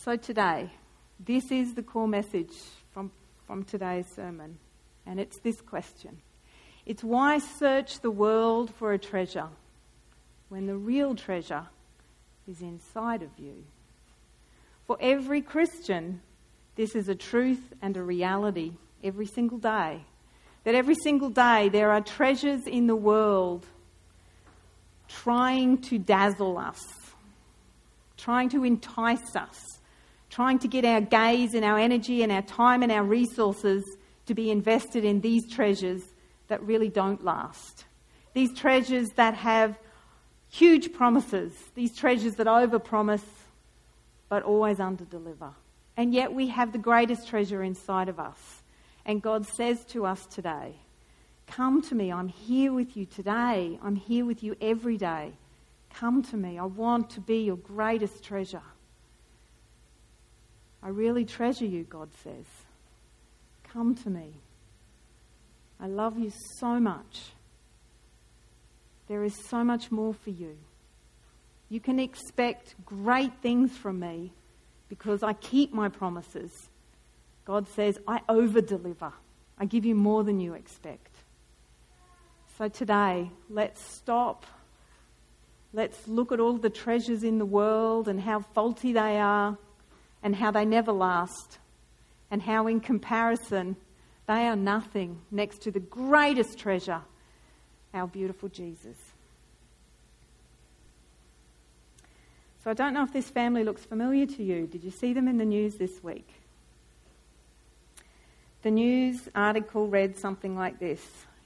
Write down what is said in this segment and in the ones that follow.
So, today, this is the core message from, from today's sermon, and it's this question It's why search the world for a treasure when the real treasure is inside of you? For every Christian, this is a truth and a reality every single day. That every single day there are treasures in the world trying to dazzle us, trying to entice us, trying to get our gaze and our energy and our time and our resources to be invested in these treasures that really don't last. These treasures that have huge promises, these treasures that overpromise but always underdeliver. And yet we have the greatest treasure inside of us. And God says to us today, Come to me. I'm here with you today. I'm here with you every day. Come to me. I want to be your greatest treasure. I really treasure you, God says. Come to me. I love you so much. There is so much more for you. You can expect great things from me because I keep my promises. God says, I over deliver. I give you more than you expect. So today, let's stop. Let's look at all the treasures in the world and how faulty they are and how they never last and how, in comparison, they are nothing next to the greatest treasure, our beautiful Jesus. So I don't know if this family looks familiar to you. Did you see them in the news this week? The news article read something like this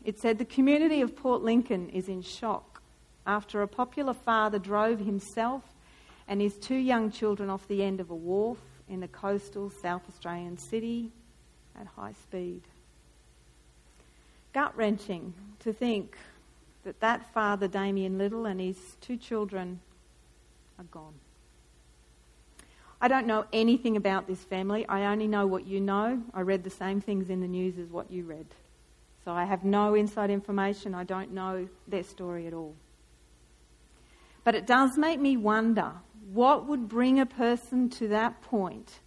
It said the community of Port Lincoln is in shock after a popular father drove himself and his two young children off the end of a wharf in the coastal South Australian city at high speed. Gut wrenching to think that that father, Damien Little, and his two children are gone. I don't know anything about this family. I only know what you know. I read the same things in the news as what you read. So I have no inside information. I don't know their story at all. But it does make me wonder what would bring a person to that point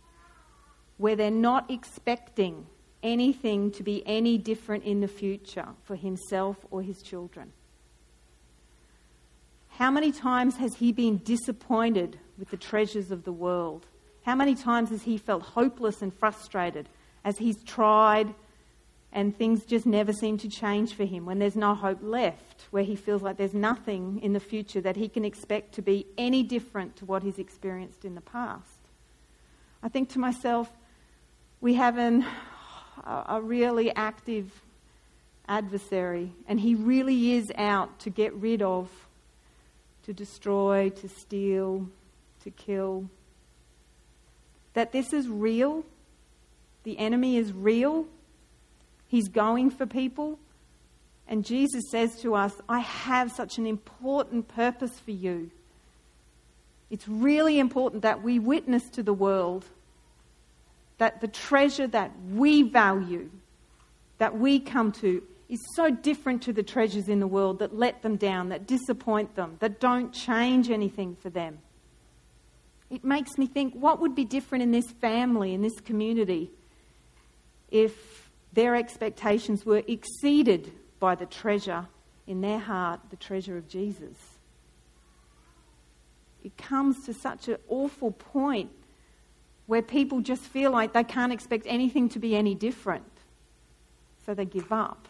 where they're not expecting anything to be any different in the future for himself or his children? How many times has he been disappointed with the treasures of the world? How many times has he felt hopeless and frustrated as he's tried and things just never seem to change for him when there's no hope left, where he feels like there's nothing in the future that he can expect to be any different to what he's experienced in the past? I think to myself, we have an, a really active adversary, and he really is out to get rid of to destroy, to steal, to kill. That this is real. The enemy is real. He's going for people. And Jesus says to us, I have such an important purpose for you. It's really important that we witness to the world that the treasure that we value, that we come to, is so different to the treasures in the world that let them down, that disappoint them, that don't change anything for them. It makes me think what would be different in this family, in this community, if their expectations were exceeded by the treasure in their heart, the treasure of Jesus? It comes to such an awful point where people just feel like they can't expect anything to be any different. So they give up.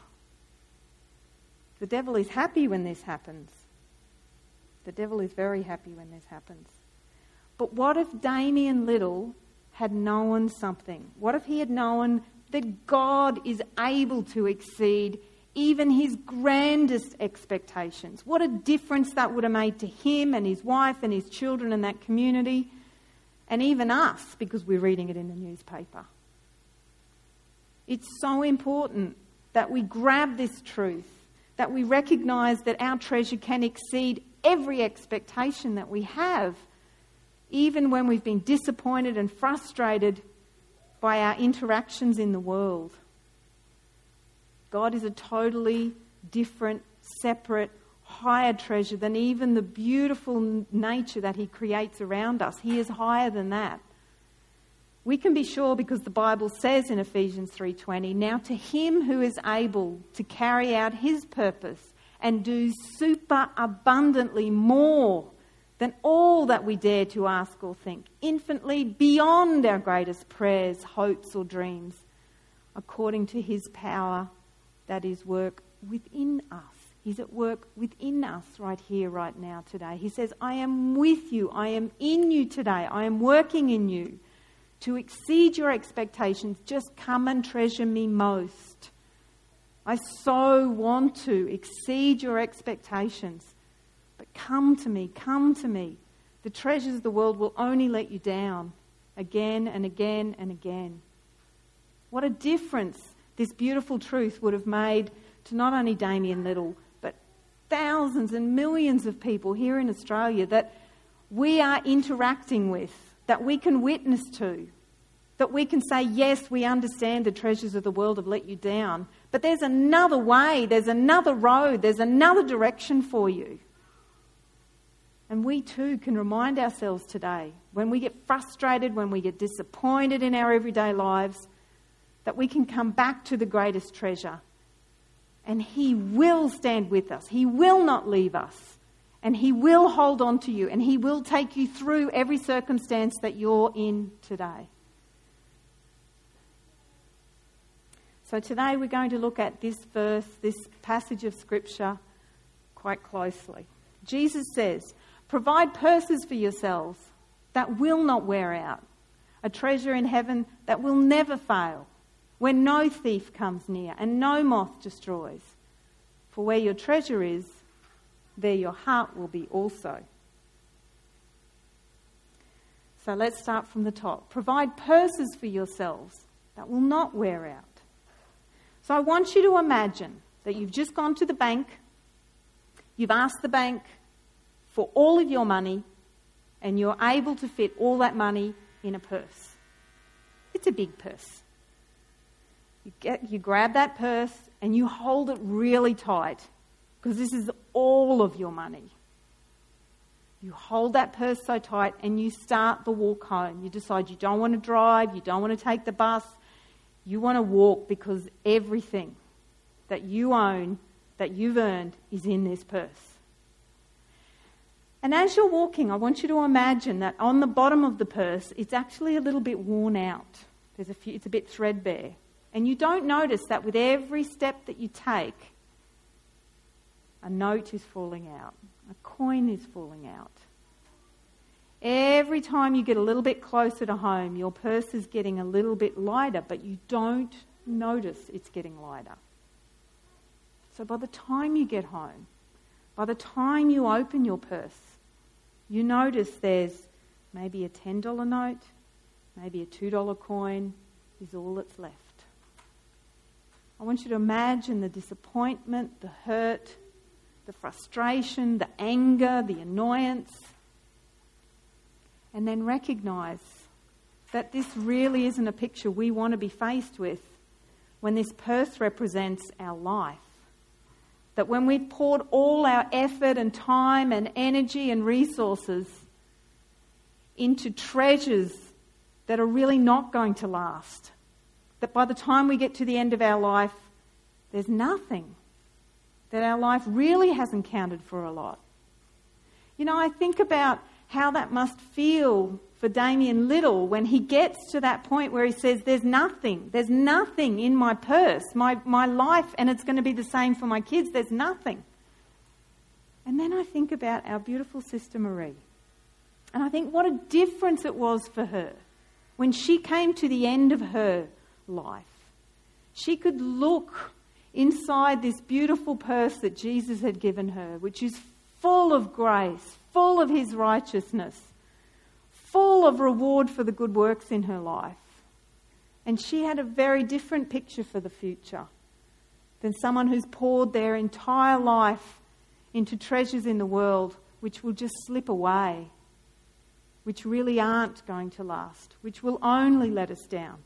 The devil is happy when this happens. The devil is very happy when this happens. But what if Damien Little had known something? What if he had known that God is able to exceed even his grandest expectations? What a difference that would have made to him and his wife and his children and that community, and even us because we're reading it in the newspaper. It's so important that we grab this truth that we recognize that our treasure can exceed every expectation that we have, even when we've been disappointed and frustrated by our interactions in the world. God is a totally different, separate, higher treasure than even the beautiful nature that He creates around us. He is higher than that. We can be sure because the Bible says in Ephesians 3:20, "Now to him who is able to carry out his purpose and do super abundantly more than all that we dare to ask or think, infinitely beyond our greatest prayers, hopes, or dreams, according to his power that is work within us. He's at work within us right here, right now, today. He says, I am with you. I am in you today. I am working in you. To exceed your expectations, just come and treasure me most. I so want to exceed your expectations. Come to me, come to me. The treasures of the world will only let you down again and again and again. What a difference this beautiful truth would have made to not only Damien Little, but thousands and millions of people here in Australia that we are interacting with, that we can witness to, that we can say, yes, we understand the treasures of the world have let you down, but there's another way, there's another road, there's another direction for you. And we too can remind ourselves today, when we get frustrated, when we get disappointed in our everyday lives, that we can come back to the greatest treasure. And He will stand with us, He will not leave us, and He will hold on to you, and He will take you through every circumstance that you're in today. So, today we're going to look at this verse, this passage of Scripture, quite closely. Jesus says, Provide purses for yourselves that will not wear out, a treasure in heaven that will never fail, where no thief comes near and no moth destroys. For where your treasure is, there your heart will be also. So let's start from the top. Provide purses for yourselves that will not wear out. So I want you to imagine that you've just gone to the bank, you've asked the bank for all of your money and you're able to fit all that money in a purse. It's a big purse. You, get, you grab that purse and you hold it really tight because this is all of your money. You hold that purse so tight and you start the walk home. You decide you don't want to drive, you don't want to take the bus, you want to walk because everything that you own, that you've earned, is in this purse. And as you're walking, I want you to imagine that on the bottom of the purse, it's actually a little bit worn out. There's a few, it's a bit threadbare. And you don't notice that with every step that you take, a note is falling out, a coin is falling out. Every time you get a little bit closer to home, your purse is getting a little bit lighter, but you don't notice it's getting lighter. So by the time you get home, by the time you open your purse, you notice there's maybe a $10 note, maybe a $2 coin is all that's left. I want you to imagine the disappointment, the hurt, the frustration, the anger, the annoyance, and then recognize that this really isn't a picture we want to be faced with when this purse represents our life. That when we've poured all our effort and time and energy and resources into treasures that are really not going to last, that by the time we get to the end of our life, there's nothing. That our life really hasn't counted for a lot. You know, I think about how that must feel for Damien Little when he gets to that point where he says, There's nothing, there's nothing in my purse, my, my life, and it's going to be the same for my kids, there's nothing. And then I think about our beautiful sister Marie. And I think what a difference it was for her when she came to the end of her life. She could look inside this beautiful purse that Jesus had given her, which is full of grace, full of his righteousness full of reward for the good works in her life. And she had a very different picture for the future than someone who's poured their entire life into treasures in the world which will just slip away, which really aren't going to last, which will only let us down.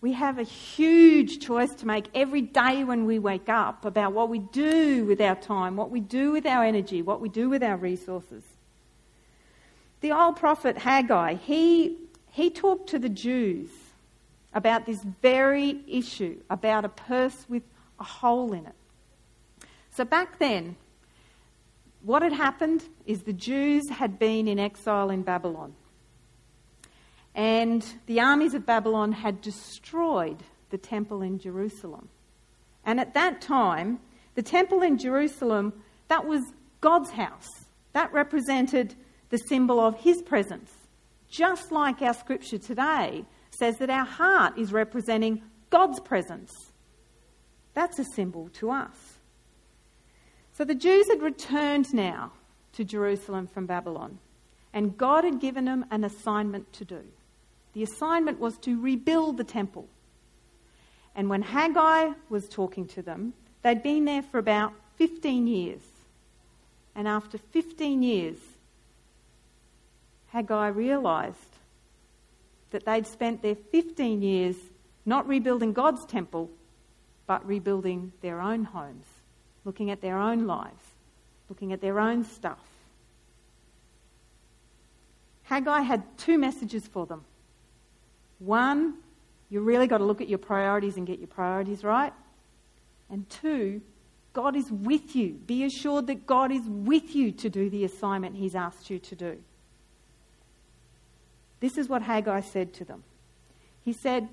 We have a huge choice to make every day when we wake up about what we do with our time, what we do with our energy, what we do with our resources. The old prophet Haggai, he, he talked to the Jews about this very issue, about a purse with a hole in it. So back then, what had happened is the Jews had been in exile in Babylon. And the armies of Babylon had destroyed the temple in Jerusalem. And at that time, the temple in Jerusalem, that was God's house. That represented the symbol of his presence. Just like our scripture today says that our heart is representing God's presence. That's a symbol to us. So the Jews had returned now to Jerusalem from Babylon, and God had given them an assignment to do. The assignment was to rebuild the temple. And when Haggai was talking to them, they'd been there for about 15 years. And after 15 years, Haggai realised that they'd spent their 15 years not rebuilding God's temple, but rebuilding their own homes, looking at their own lives, looking at their own stuff. Haggai had two messages for them. One, you really got to look at your priorities and get your priorities right. And two, God is with you. Be assured that God is with you to do the assignment He's asked you to do. This is what Haggai said to them. He said,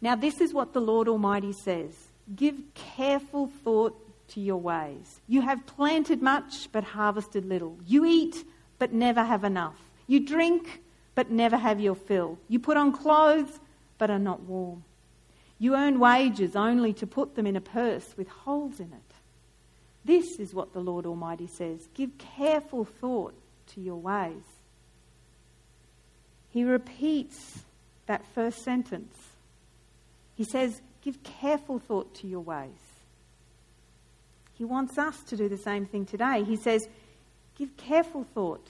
Now this is what the Lord Almighty says Give careful thought to your ways. You have planted much, but harvested little. You eat, but never have enough. You drink, but never have your fill. You put on clothes, but are not warm. You earn wages only to put them in a purse with holes in it. This is what the Lord Almighty says Give careful thought to your ways. He repeats that first sentence. He says, Give careful thought to your ways. He wants us to do the same thing today. He says, Give careful thought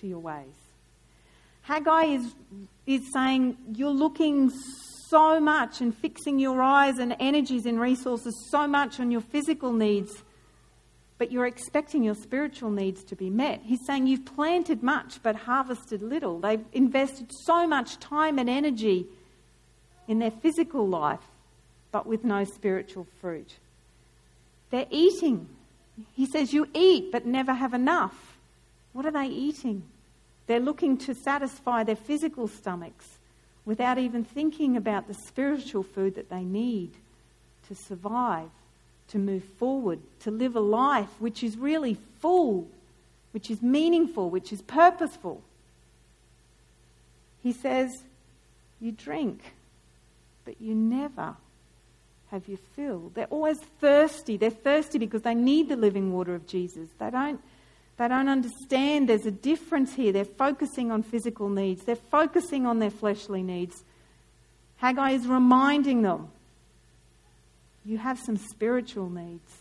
to your ways. Haggai is, is saying, You're looking so much and fixing your eyes and energies and resources so much on your physical needs, but you're expecting your spiritual needs to be met. He's saying you've planted much but harvested little. They've invested so much time and energy in their physical life, but with no spiritual fruit. They're eating. He says, You eat but never have enough. What are they eating? They're looking to satisfy their physical stomachs without even thinking about the spiritual food that they need to survive, to move forward, to live a life which is really full, which is meaningful, which is purposeful. He says, You drink, but you never have your fill. They're always thirsty. They're thirsty because they need the living water of Jesus. They don't they don't understand there's a difference here. They're focusing on physical needs, they're focusing on their fleshly needs. Haggai is reminding them you have some spiritual needs.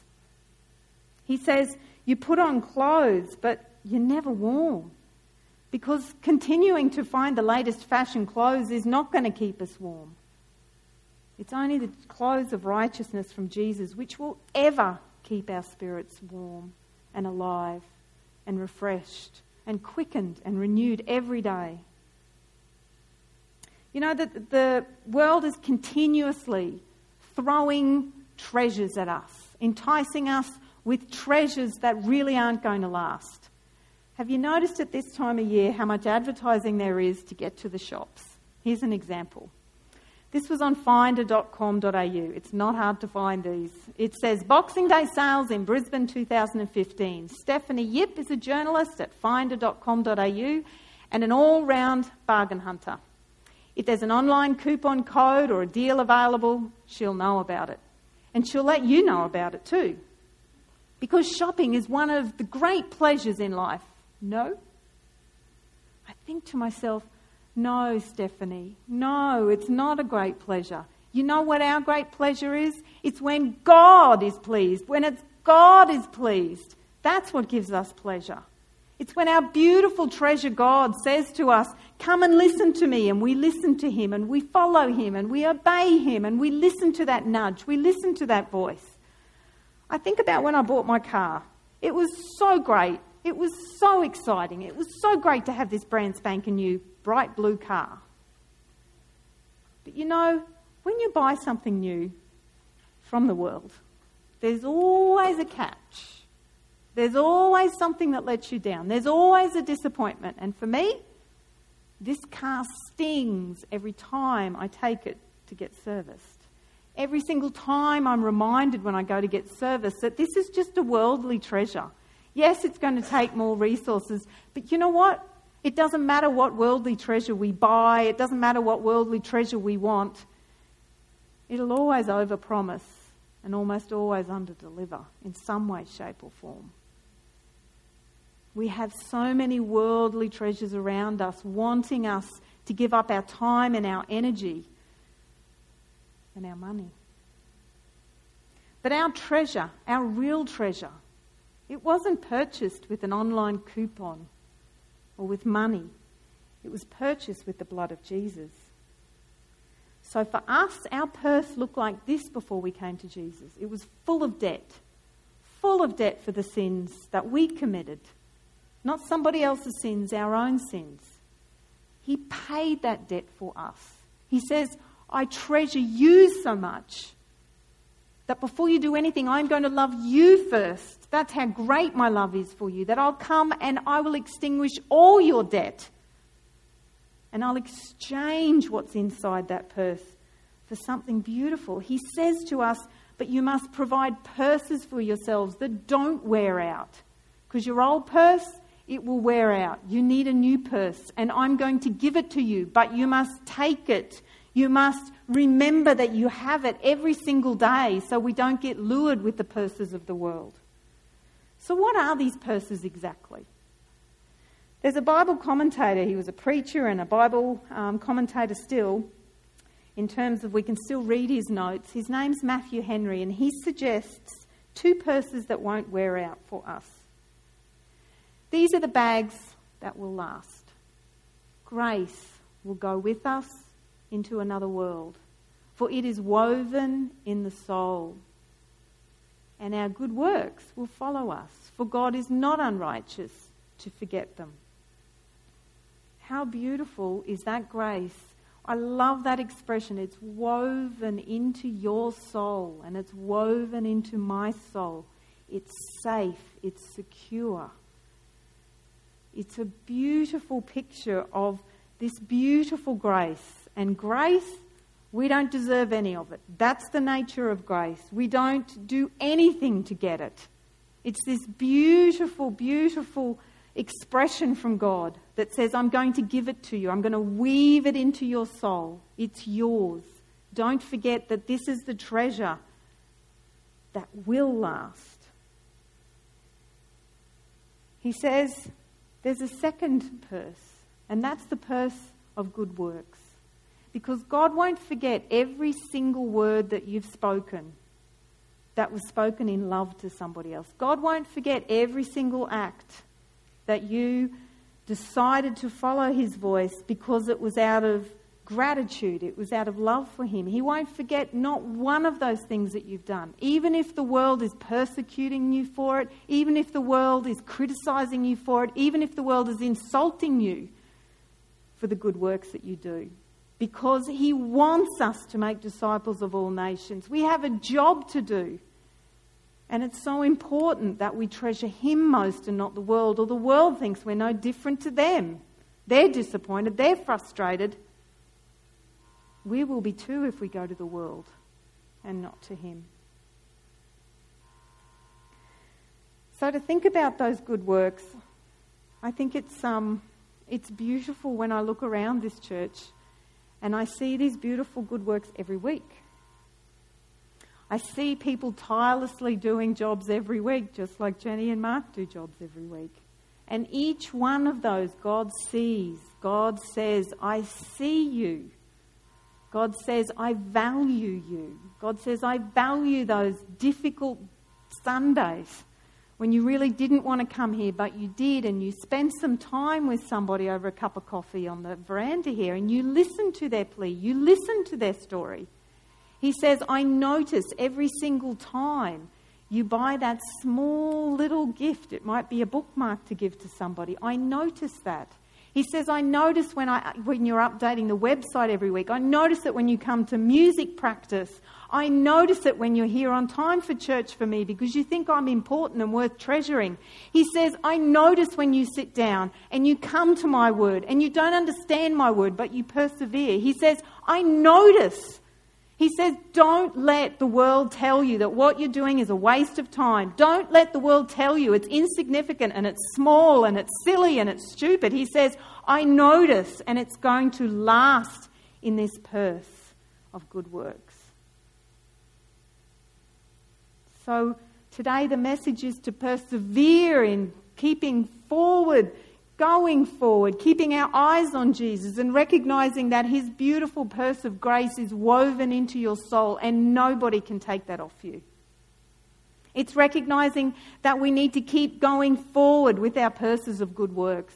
He says, You put on clothes, but you're never warm. Because continuing to find the latest fashion clothes is not going to keep us warm. It's only the clothes of righteousness from Jesus which will ever keep our spirits warm and alive and refreshed and quickened and renewed every day. You know that the world is continuously throwing treasures at us, enticing us with treasures that really aren't going to last. Have you noticed at this time of year how much advertising there is to get to the shops? Here's an example. This was on finder.com.au. It's not hard to find these. It says Boxing Day sales in Brisbane 2015. Stephanie Yip is a journalist at finder.com.au and an all round bargain hunter. If there's an online coupon code or a deal available, she'll know about it. And she'll let you know about it too. Because shopping is one of the great pleasures in life. No? I think to myself, no, Stephanie, no, it's not a great pleasure. You know what our great pleasure is? It's when God is pleased. When it's God is pleased. That's what gives us pleasure. It's when our beautiful treasure God says to us, Come and listen to me, and we listen to him, and we follow him, and we obey him, and we listen to that nudge, we listen to that voice. I think about when I bought my car. It was so great It was so exciting. It was so great to have this brand spanking new bright blue car. But you know, when you buy something new from the world, there's always a catch. There's always something that lets you down. There's always a disappointment. And for me, this car stings every time I take it to get serviced. Every single time I'm reminded when I go to get serviced that this is just a worldly treasure. Yes, it's going to take more resources, but you know what? It doesn't matter what worldly treasure we buy, it doesn't matter what worldly treasure we want. It'll always overpromise and almost always underdeliver in some way, shape, or form. We have so many worldly treasures around us wanting us to give up our time and our energy and our money. But our treasure, our real treasure, it wasn't purchased with an online coupon or with money. It was purchased with the blood of Jesus. So for us, our purse looked like this before we came to Jesus. It was full of debt, full of debt for the sins that we committed, not somebody else's sins, our own sins. He paid that debt for us. He says, I treasure you so much that before you do anything, I'm going to love you first. That's how great my love is for you, that I'll come and I will extinguish all your debt. And I'll exchange what's inside that purse for something beautiful. He says to us, but you must provide purses for yourselves that don't wear out. Because your old purse, it will wear out. You need a new purse, and I'm going to give it to you, but you must take it. You must remember that you have it every single day so we don't get lured with the purses of the world. So, what are these purses exactly? There's a Bible commentator, he was a preacher and a Bible um, commentator still, in terms of we can still read his notes. His name's Matthew Henry, and he suggests two purses that won't wear out for us. These are the bags that will last. Grace will go with us into another world, for it is woven in the soul and our good works will follow us, for God is not unrighteous to forget them. How beautiful is that grace? I love that expression. It's woven into your soul and it's woven into my soul. It's safe, it's secure. It's a beautiful picture of this beautiful grace. And grace we don't deserve any of it. That's the nature of grace. We don't do anything to get it. It's this beautiful, beautiful expression from God that says, I'm going to give it to you. I'm going to weave it into your soul. It's yours. Don't forget that this is the treasure that will last. He says there's a second purse, and that's the purse of good works. Because God won't forget every single word that you've spoken that was spoken in love to somebody else. God won't forget every single act that you decided to follow His voice because it was out of gratitude, it was out of love for Him. He won't forget not one of those things that you've done. Even if the world is persecuting you for it, even if the world is criticizing you for it, even if the world is insulting you for the good works that you do because He wants us to make disciples of all nations. We have a job to do. And it's so important that we treasure Him most and not the world, or the world thinks we're no different to them. They're disappointed, they're frustrated. We will be too if we go to the world and not to Him. So, to think about those good works, I think it's, um, it's beautiful when I look around this church and I see these beautiful good works every week. I see people tirelessly doing jobs every week, just like Jenny and Mark do jobs every week. And each one of those, God sees. God says, I see you. God says, I value you. God says, I value those difficult Sundays when you really didn't want to come here, but you did, and you spent some time with somebody over a cup of coffee on the veranda here, and you listened to their plea, you listened to their story. He says, I notice every single time You buy that small little gift. It might be a bookmark to give to somebody. I notice that. He says, I notice when, I, when you're updating the website every week. I notice it when you come to music practice. I notice it when you're here on time for church for me because you think I'm important and worth treasuring. He says, I notice when you sit down and you come to my word and you don't understand my word, but you persevere. He says, I notice. He says, don't let the world tell you that what you're doing is a waste of time. Don't let the world tell you it's insignificant and it's small and it's silly and it's stupid. He says, I notice and it's going to last in this purse of good works. So today the message is to persevere in keeping forward, going forward, keeping our eyes on Jesus and recognizing that his beautiful purse of grace is woven into your soul and nobody can take that off you. It's recognizing that we need to keep going forward with our purses of good works.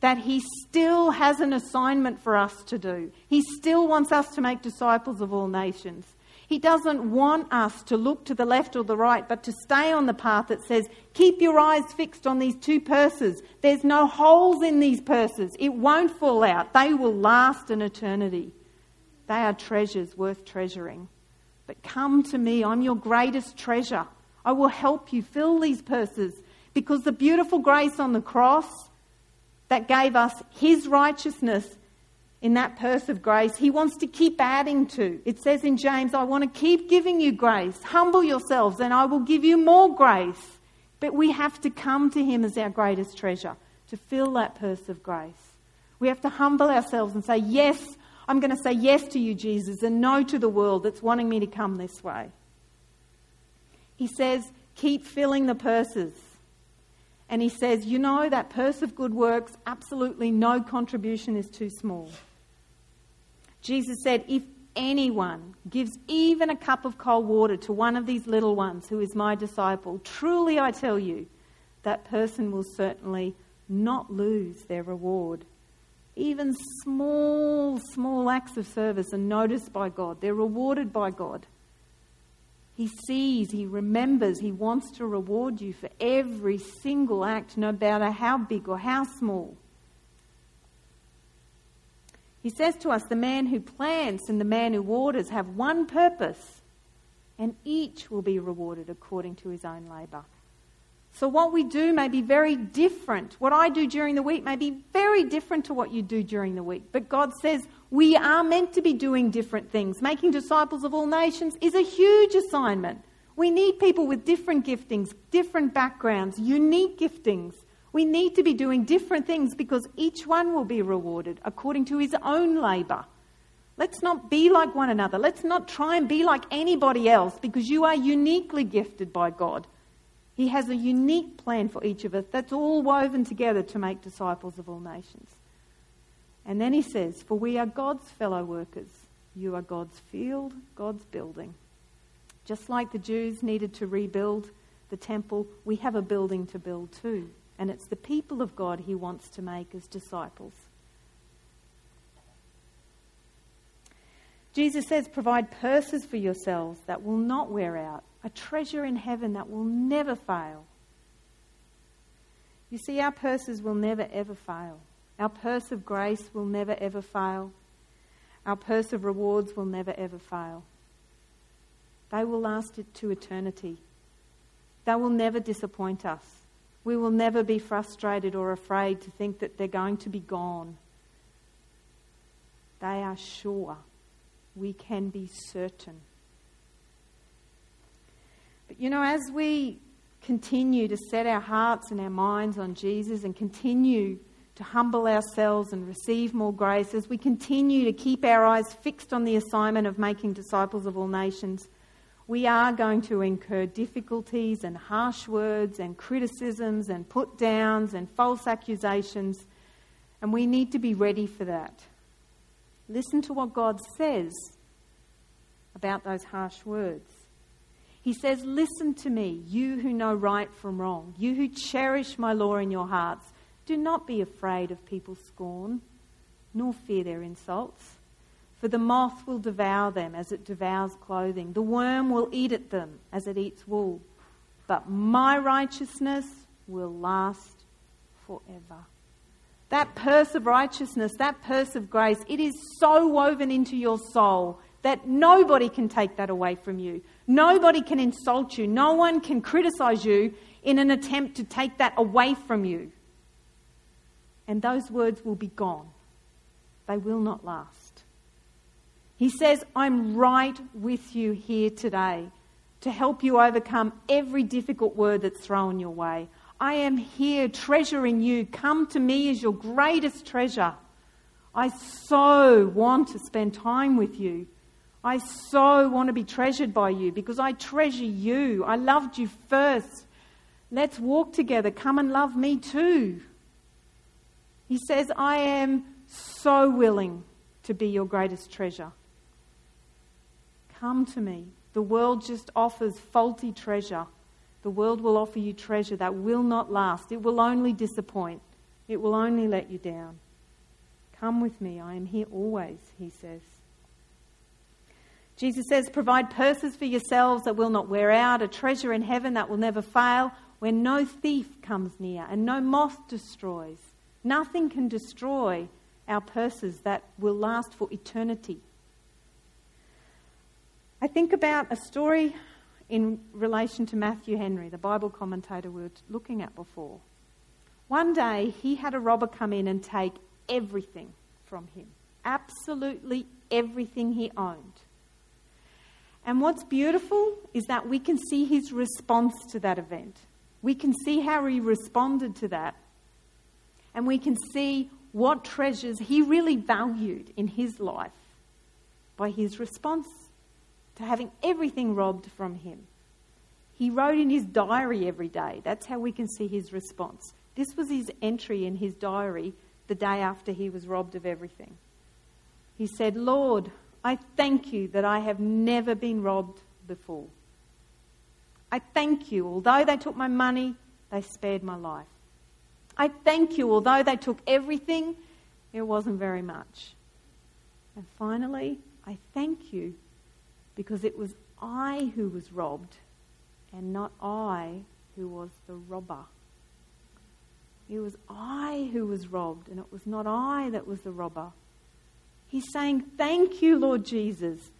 That he still has an assignment for us to do. He still wants us to make disciples of all nations. He doesn't want us to look to the left or the right, but to stay on the path that says, keep your eyes fixed on these two purses. There's no holes in these purses. It won't fall out. They will last an eternity. They are treasures worth treasuring. But come to me. I'm your greatest treasure. I will help you fill these purses because the beautiful grace on the cross that gave us his righteousness in that purse of grace, he wants to keep adding to. It says in James, I want to keep giving you grace. Humble yourselves, and I will give you more grace. But we have to come to him as our greatest treasure to fill that purse of grace. We have to humble ourselves and say, Yes, I'm going to say yes to you, Jesus, and no to the world that's wanting me to come this way. He says, Keep filling the purses. And he says, You know, that purse of good works, absolutely no contribution is too small. Jesus said, If anyone gives even a cup of cold water to one of these little ones who is my disciple, truly I tell you, that person will certainly not lose their reward. Even small, small acts of service are noticed by God, they're rewarded by God. He sees, he remembers, he wants to reward you for every single act, no matter how big or how small. He says to us, the man who plants and the man who waters have one purpose, and each will be rewarded according to his own labour. So, what we do may be very different. What I do during the week may be very different to what you do during the week. But God says we are meant to be doing different things. Making disciples of all nations is a huge assignment. We need people with different giftings, different backgrounds, unique giftings. We need to be doing different things because each one will be rewarded according to his own labour. Let's not be like one another. Let's not try and be like anybody else because you are uniquely gifted by God. He has a unique plan for each of us that's all woven together to make disciples of all nations. And then he says, For we are God's fellow workers. You are God's field, God's building. Just like the Jews needed to rebuild the temple, we have a building to build too and it's the people of God he wants to make as disciples. Jesus says, Provide purses for yourselves that will not wear out, a treasure in heaven that will never fail. You see, our purses will never ever fail. Our purse of grace will never ever fail. Our purse of rewards will never ever fail. They will last it to eternity. They will never disappoint us. We will never be frustrated or afraid to think that they're going to be gone. They are sure. We can be certain. But you know, as we continue to set our hearts and our minds on Jesus and continue to humble ourselves and receive more grace, as we continue to keep our eyes fixed on the assignment of making disciples of all nations, we are going to incur difficulties and harsh words and criticisms and put downs and false accusations, and we need to be ready for that. Listen to what God says about those harsh words. He says, Listen to me, you who know right from wrong, you who cherish my law in your hearts. Do not be afraid of people's scorn, nor fear their insults. For the moth will devour them as it devours clothing. The worm will eat at them as it eats wool. but my righteousness will last forever. That purse of righteousness, that purse of grace, it is so woven into your soul that nobody can take that away from you. Nobody can insult you. No one can criticize you in an attempt to take that away from you. And those words will be gone, they will not last. He says, I'm right with you here today to help you overcome every difficult word that's thrown your way. I am here treasuring you. Come to me as your greatest treasure. I so want to spend time with you. I so want to be treasured by you because I treasure you. I loved you first. Let's walk together. Come and love me too. He says, I am so willing to be your greatest treasure. Come to me. The world just offers faulty treasure. The world will offer you treasure that will not last. It will only disappoint. It will only let you down. Come with me. I am here always, he says. Jesus says, Provide purses for yourselves that will not wear out, a treasure in heaven that will never fail, where no thief comes near and no moth destroys. Nothing can destroy our purses that will last for eternity. I think about a story in relation to Matthew Henry, the Bible commentator we were looking at before. One day he had a robber come in and take everything from him, absolutely everything he owned. And what's beautiful is that we can see his response to that event. We can see how he responded to that. And we can see what treasures he really valued in his life by his response to having everything robbed from him. He wrote in his diary every day. That's how we can see his response. This was his entry in his diary the day after he was robbed of everything. He said, Lord, I thank you that I have never been robbed before. I thank you, although they took my money, they spared my life. I thank you, although they took everything, it wasn't very much. And finally, I thank you because it was I who was robbed and not I who was the robber. It was I who was robbed, and it was not I that was the robber. He's saying, Thank you, Lord Jesus,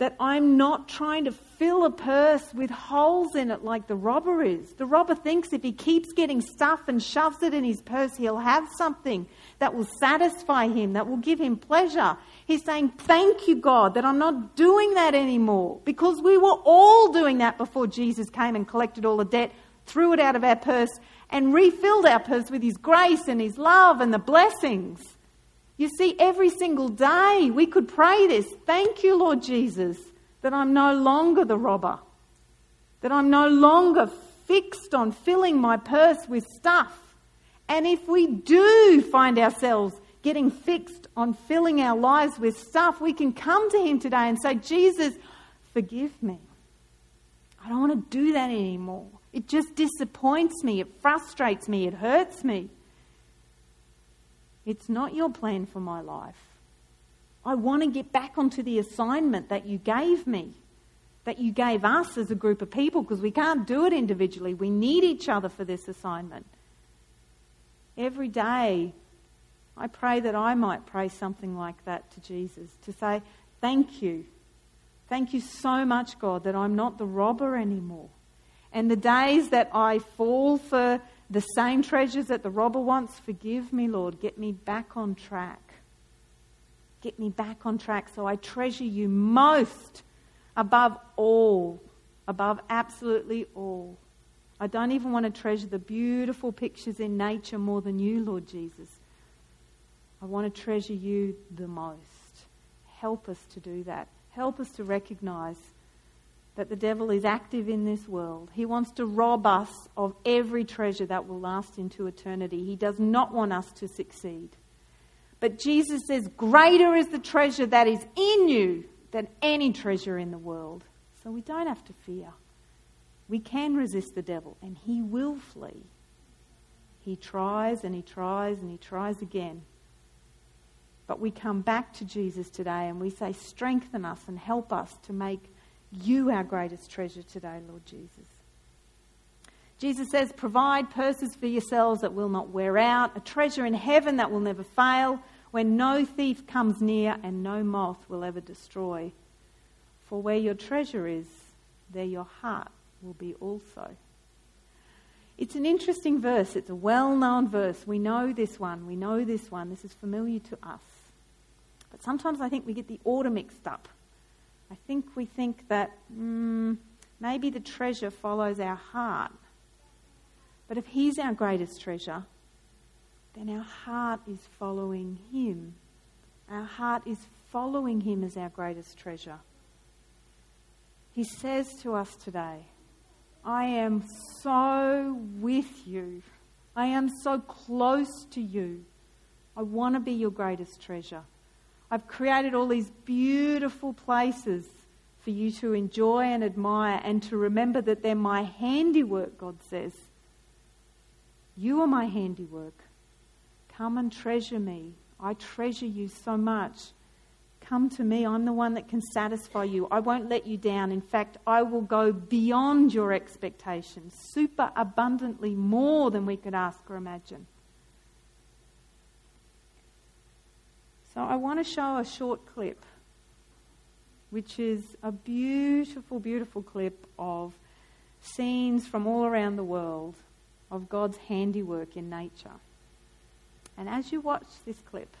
that I'm not trying to fill a purse with holes in it like the robber is. The robber thinks if he keeps getting stuff and shoves it in his purse, he'll have something that will satisfy him, that will give him pleasure. He's saying, Thank you, God, that I'm not doing that anymore. Because we were all doing that before Jesus came and collected all the debt, threw it out of our purse, and refilled our purse with His grace and His love and the blessings. You see, every single day we could pray this Thank you, Lord Jesus, that I'm no longer the robber, that I'm no longer fixed on filling my purse with stuff. And if we do find ourselves getting fixed on filling our lives with stuff, we can come to Him today and say, Jesus, forgive me. I don't want to do that anymore. It just disappoints me, it frustrates me, it hurts me. It's not your plan for my life. I want to get back onto the assignment that you gave me, that you gave us as a group of people, because we can't do it individually. We need each other for this assignment. Every day, I pray that I might pray something like that to Jesus to say, Thank you. Thank you so much, God, that I'm not the robber anymore. And the days that I fall for the same treasures that the robber wants, forgive me, Lord. Get me back on track. Get me back on track so I treasure you most above all, above absolutely all. I don't even want to treasure the beautiful pictures in nature more than you, Lord Jesus. I want to treasure you the most. Help us to do that. Help us to recognize that the devil is active in this world. He wants to rob us of every treasure that will last into eternity. He does not want us to succeed. But Jesus says, Greater is the treasure that is in you than any treasure in the world. So we don't have to fear. We can resist the devil, and he will flee. He tries and he tries and he tries again. But we come back to Jesus today and we say, Strengthen us and help us to make you our greatest treasure today, Lord Jesus. Jesus says, Provide purses for yourselves that will not wear out, a treasure in heaven that will never fail, where no thief comes near and no moth will ever destroy. For where your treasure is, there your heart will be also. It's an interesting verse. It's a well known verse. We know this one. We know this one. This is familiar to us. But sometimes I think we get the order mixed up. I think we think that mm, maybe the treasure follows our heart but if He's our greatest treasure, then our heart is following Him. Our heart is following Him as our greatest treasure. He says to us today, I am so with you. I am so close to you. I want to be your greatest treasure. I've created all these beautiful places for you to enjoy and admire and to remember that they're my handiwork, God says. You are my handiwork. Come and treasure me. I treasure you so much. Come to me. I'm the one that can satisfy you. I won't let you down. In fact, I will go beyond your expectations, super abundantly more than we could ask or imagine. So, I want to show a short clip, which is a beautiful, beautiful clip of scenes from all around the world of God's handiwork in nature. And as you watch this clip,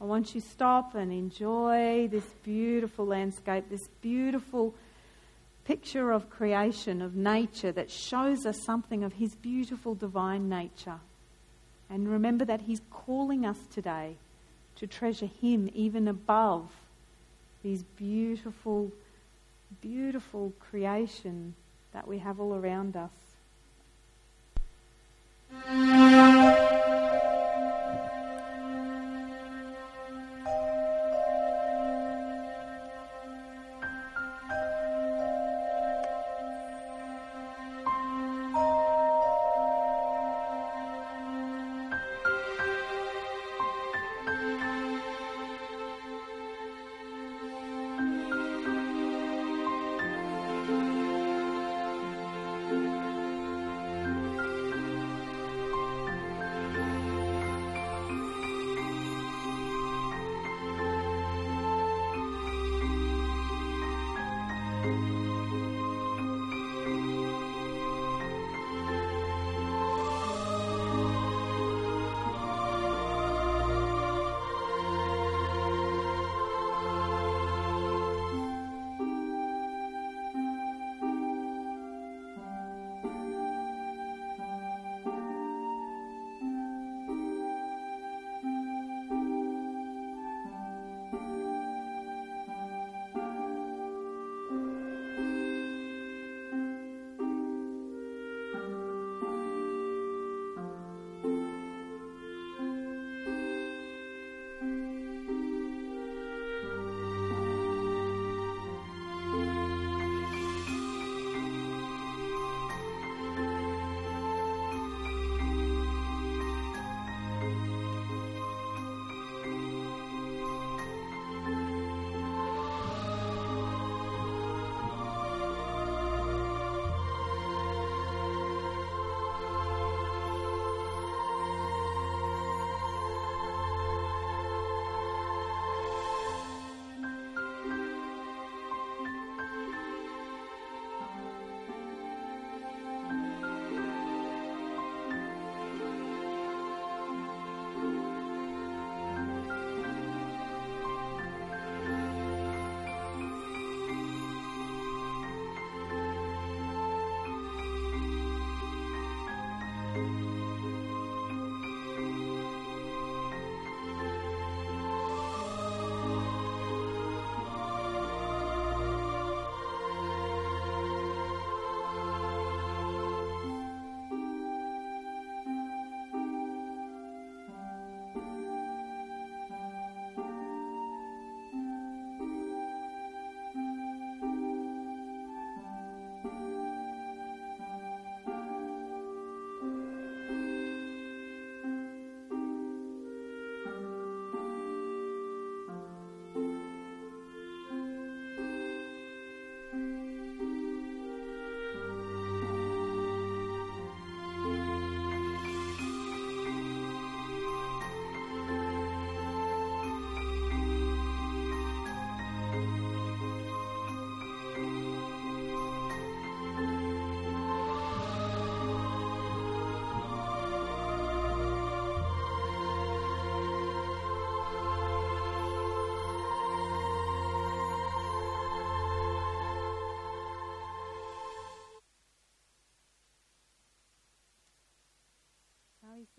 I want you to stop and enjoy this beautiful landscape, this beautiful picture of creation, of nature that shows us something of His beautiful divine nature. And remember that He's calling us today to treasure Him even above these beautiful, beautiful creation that we have all around us.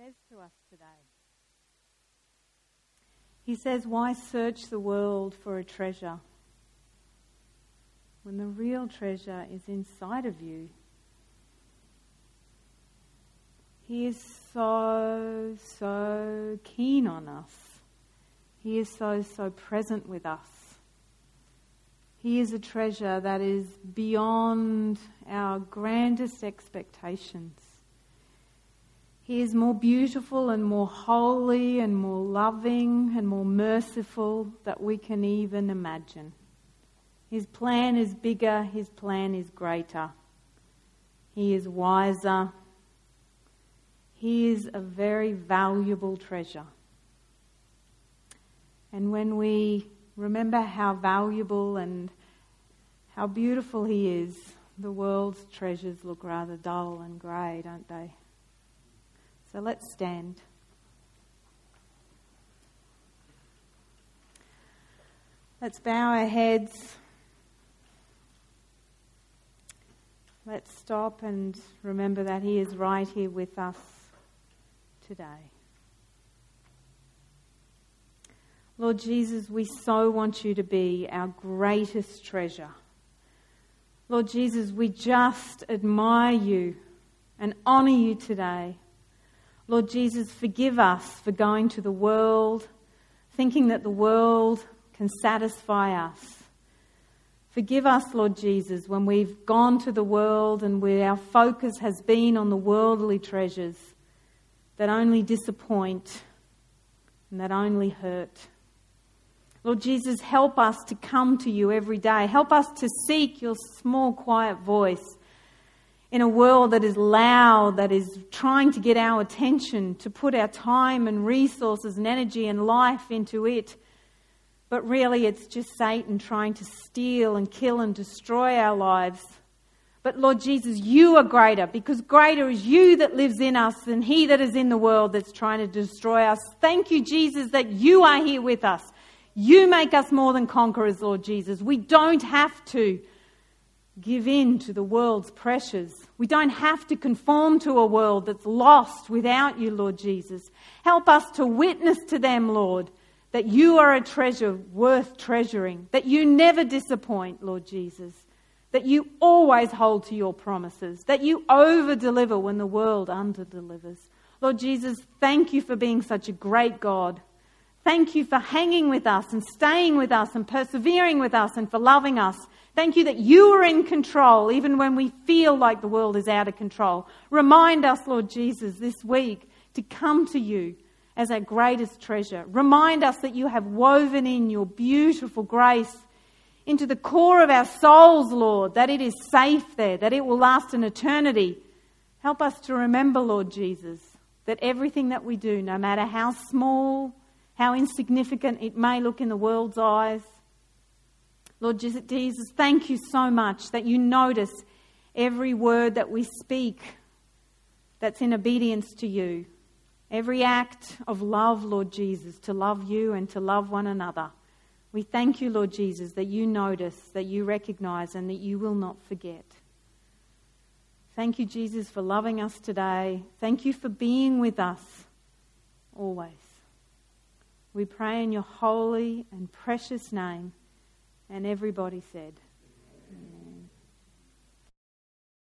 Says to us today. He says, Why search the world for a treasure when the real treasure is inside of you? He is so, so keen on us. He is so, so present with us. He is a treasure that is beyond our grandest expectations. He is more beautiful and more holy and more loving and more merciful that we can even imagine. His plan is bigger, His plan is greater. He is wiser, he is a very valuable treasure. And when we remember how valuable and how beautiful He is, the world's treasures look rather dull and grey, don't they? So let's stand. Let's bow our heads. Let's stop and remember that He is right here with us today. Lord Jesus, we so want you to be our greatest treasure. Lord Jesus, we just admire you and honour you today. Lord Jesus, forgive us for going to the world, thinking that the world can satisfy us. Forgive us, Lord Jesus, when we've gone to the world and where our focus has been on the worldly treasures that only disappoint and that only hurt. Lord Jesus, help us to come to you every day. Help us to seek your small, quiet voice in a world that is loud, that is trying to get our attention, to put our time and resources and energy and life into it. But really, it's just Satan trying to steal and kill and destroy our lives. But Lord Jesus, you are greater because greater is you that lives in us than he that is in the world that's trying to destroy us. Thank you, Jesus, that you are here with us. You make us more than conquerors, Lord Jesus. We don't have to give in to the world's pressures. We don't have to conform to a world that's lost without you, Lord Jesus. Help us to witness to them, Lord, that you are a treasure worth treasuring, that you never disappoint, Lord Jesus that you always hold to your promises, that you over deliver when the world under delivers. Lord Jesus, thank you for being such a great God. Thank you for hanging with us and staying with us and persevering with us and for loving us. Thank you that you are in control even when we feel like the world is out of control. Remind us, Lord Jesus, this week to come to you as our greatest treasure. Remind us that you have woven in your beautiful grace into the core of our souls, Lord, that it is safe there, that it will last an eternity. Help us to remember, Lord Jesus, that everything that we do, no matter how small, how insignificant it may look in the world's eyes, Lord Jesus, thank you so much that you notice every word that we speak that's in obedience to you. Every act of love, Lord Jesus, to love you and to love one another. We thank you, Lord Jesus, that you notice, that you recognize, and that you will not forget. Thank you, Jesus, for loving us today. Thank you for being with us always. We pray in your holy and precious name. And everybody said,